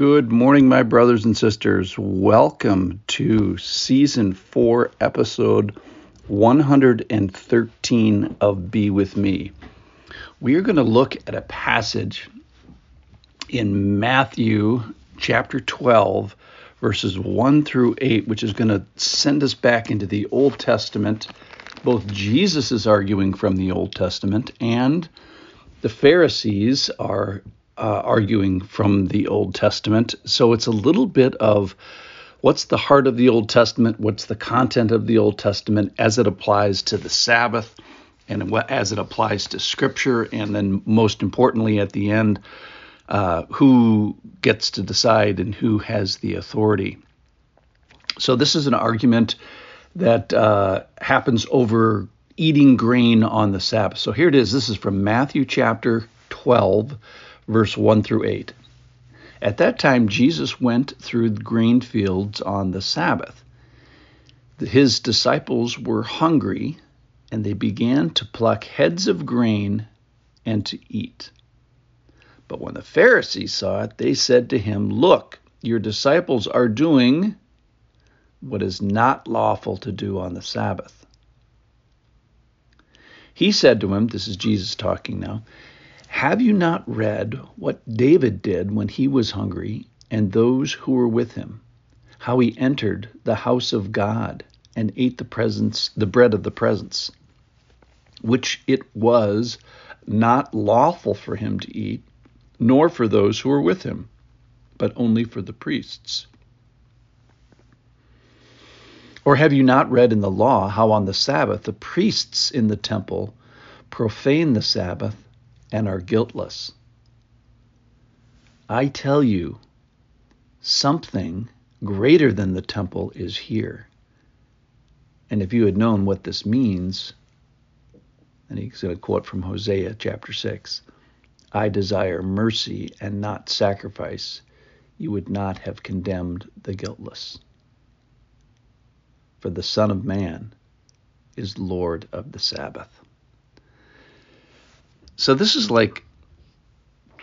Good morning, my brothers and sisters. Welcome to season four, episode 113 of Be With Me. We are going to look at a passage in Matthew chapter 12, verses 1 through 8, which is going to send us back into the Old Testament. Both Jesus is arguing from the Old Testament and the Pharisees are uh, arguing from the Old Testament. So it's a little bit of what's the heart of the Old Testament, what's the content of the Old Testament as it applies to the Sabbath, and as it applies to Scripture, and then most importantly at the end, uh, who gets to decide and who has the authority. So this is an argument that uh, happens over eating grain on the Sabbath. So here it is. This is from Matthew chapter 12 verse 1 through 8. At that time, Jesus went through the grain fields on the Sabbath. His disciples were hungry, and they began to pluck heads of grain and to eat. But when the Pharisees saw it, they said to him, Look, your disciples are doing what is not lawful to do on the Sabbath. He said to him, This is Jesus talking now, have you not read what David did when he was hungry and those who were with him? How he entered the house of God and ate the presence the bread of the presence, which it was not lawful for him to eat, nor for those who were with him, but only for the priests. Or have you not read in the law how on the Sabbath the priests in the temple profane the Sabbath and are guiltless. I tell you, something greater than the temple is here. And if you had known what this means, and he's going to quote from Hosea chapter 6 I desire mercy and not sacrifice, you would not have condemned the guiltless. For the Son of Man is Lord of the Sabbath. So this is like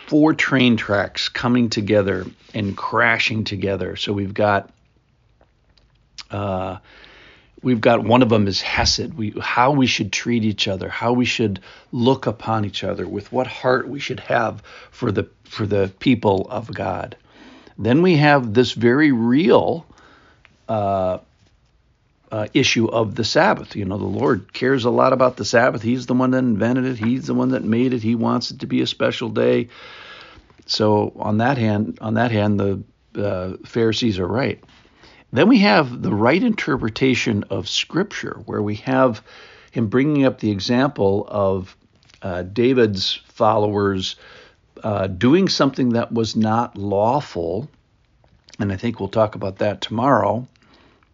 four train tracks coming together and crashing together. So we've got uh, we've got one of them is Hesed. We how we should treat each other, how we should look upon each other, with what heart we should have for the for the people of God. Then we have this very real uh, uh, issue of the Sabbath. You know, the Lord cares a lot about the Sabbath. He's the one that invented it. He's the one that made it. He wants it to be a special day. So on that hand, on that hand, the uh, Pharisees are right. Then we have the right interpretation of Scripture, where we have him bringing up the example of uh, David's followers uh, doing something that was not lawful. And I think we'll talk about that tomorrow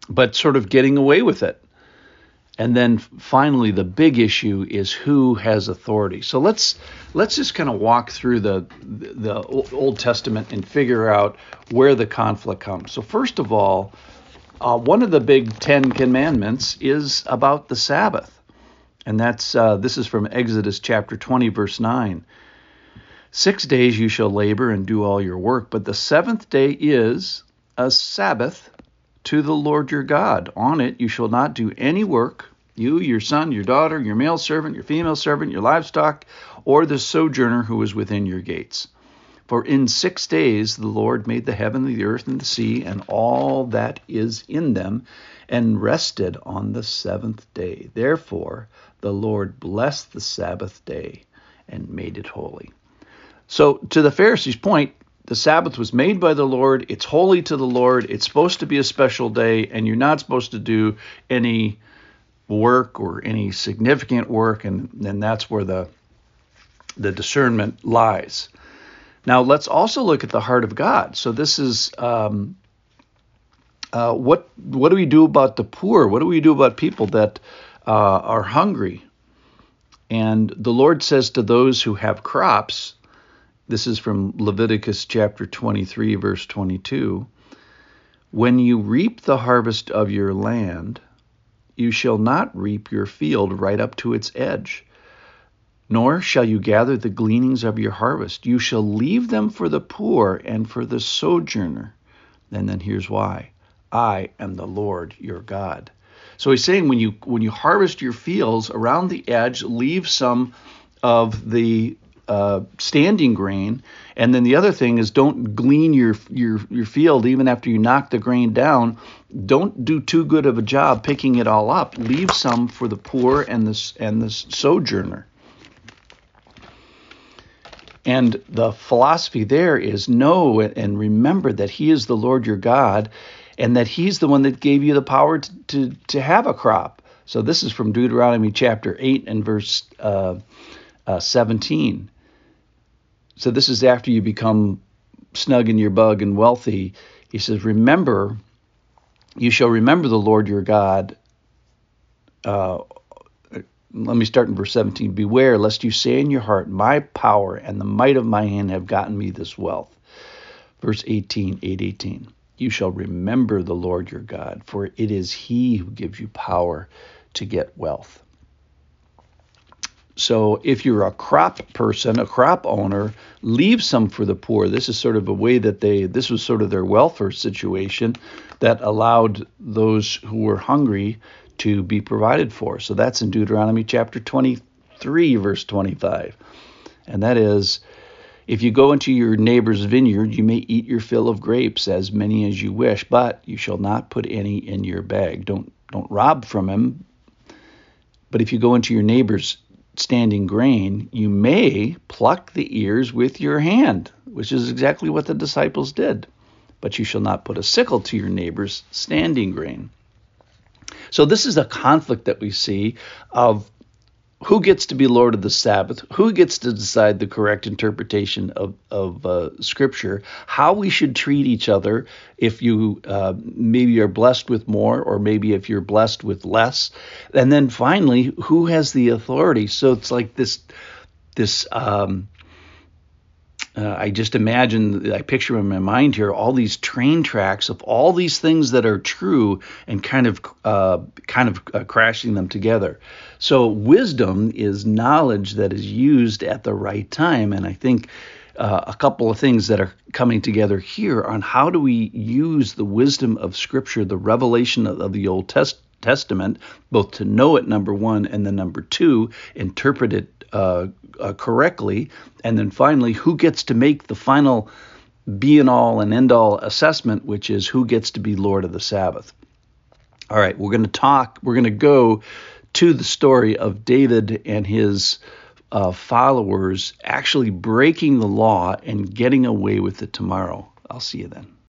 but sort of getting away with it. And then finally, the big issue is who has authority. So let's let's just kind of walk through the the Old Testament and figure out where the conflict comes. So first of all, uh, one of the big Ten Commandments is about the Sabbath, and that's uh, this is from Exodus chapter 20, verse 9. Six days you shall labor and do all your work, but the seventh day is a Sabbath to the Lord your God. On it you shall not do any work, you, your son, your daughter, your male servant, your female servant, your livestock, or the sojourner who is within your gates. For in six days the Lord made the heaven, the earth, and the sea, and all that is in them, and rested on the seventh day. Therefore the Lord blessed the Sabbath day and made it holy. So, to the Pharisees' point, the Sabbath was made by the Lord. It's holy to the Lord. It's supposed to be a special day, and you're not supposed to do any work or any significant work, and, then that's where the the discernment lies. Now let's also look at the heart of God. So this is um, uh, what what do we do about the poor? What do we do about people that uh, are hungry? And the Lord says to those who have crops, this is from Leviticus chapter 23, verse 22. When you reap the harvest of your land, you shall not reap your field right up to its edge, nor shall you gather the gleanings of your harvest. You shall leave them for the poor and for the sojourner. And then here's why I am the Lord your God. So he's saying when you when you harvest your fields around the edge, leave some of the uh, standing grain, and then the other thing is don't glean your your your field even after you knock the grain down. Don't do too good of a job picking it all up. Leave some for the poor and the and the sojourner. And the philosophy there is know and remember that He is the Lord your God and that He's the one that gave you the power to, to, to have a crop. So this is from Deuteronomy chapter 8 and verse uh, uh, 17. So this is after you become snug in your bug and wealthy. He says, Remember, you shall remember the Lord your God. Uh, let me start in verse 17. Beware lest you say in your heart, My power and the might of my hand have gotten me this wealth. Verse 18, 818. You shall remember the Lord your God, for it is he who gives you power to get wealth. So if you're a crop person, a crop owner, leave some for the poor. This is sort of a way that they, this was sort of their welfare situation that allowed those who were hungry to be provided for. So that's in Deuteronomy chapter 23, verse 25. And that is, if you go into your neighbor's vineyard, you may eat your fill of grapes, as many as you wish, but you shall not put any in your bag. Don't don't rob from him. But if you go into your neighbor's standing grain, you may pluck the ears with your hand, which is exactly what the disciples did. But you shall not put a sickle to your neighbor's standing grain. So this is a conflict that we see of who gets to be Lord of the Sabbath, who gets to decide the correct interpretation of, of uh, Scripture, how we should treat each other if you uh, maybe are blessed with more, or maybe if you're blessed with less, and then finally, who has the authority. So it's like this this um, uh, I just imagine, I picture in my mind here all these train tracks of all these things that are true and kind of, uh, kind of uh, crashing them together. So wisdom is knowledge that is used at the right time, and I think uh, a couple of things that are coming together here on how do we use the wisdom of Scripture, the revelation of, of the Old Test, Testament, both to know it, number one, and then number two, interpret it uh, uh, correctly, and then finally, who gets to make the final be and all and end all assessment, which is who gets to be Lord of the Sabbath. All right, we're going to talk, we're going to go to the story of David and his uh, followers actually breaking the law and getting away with it tomorrow. I'll see you then.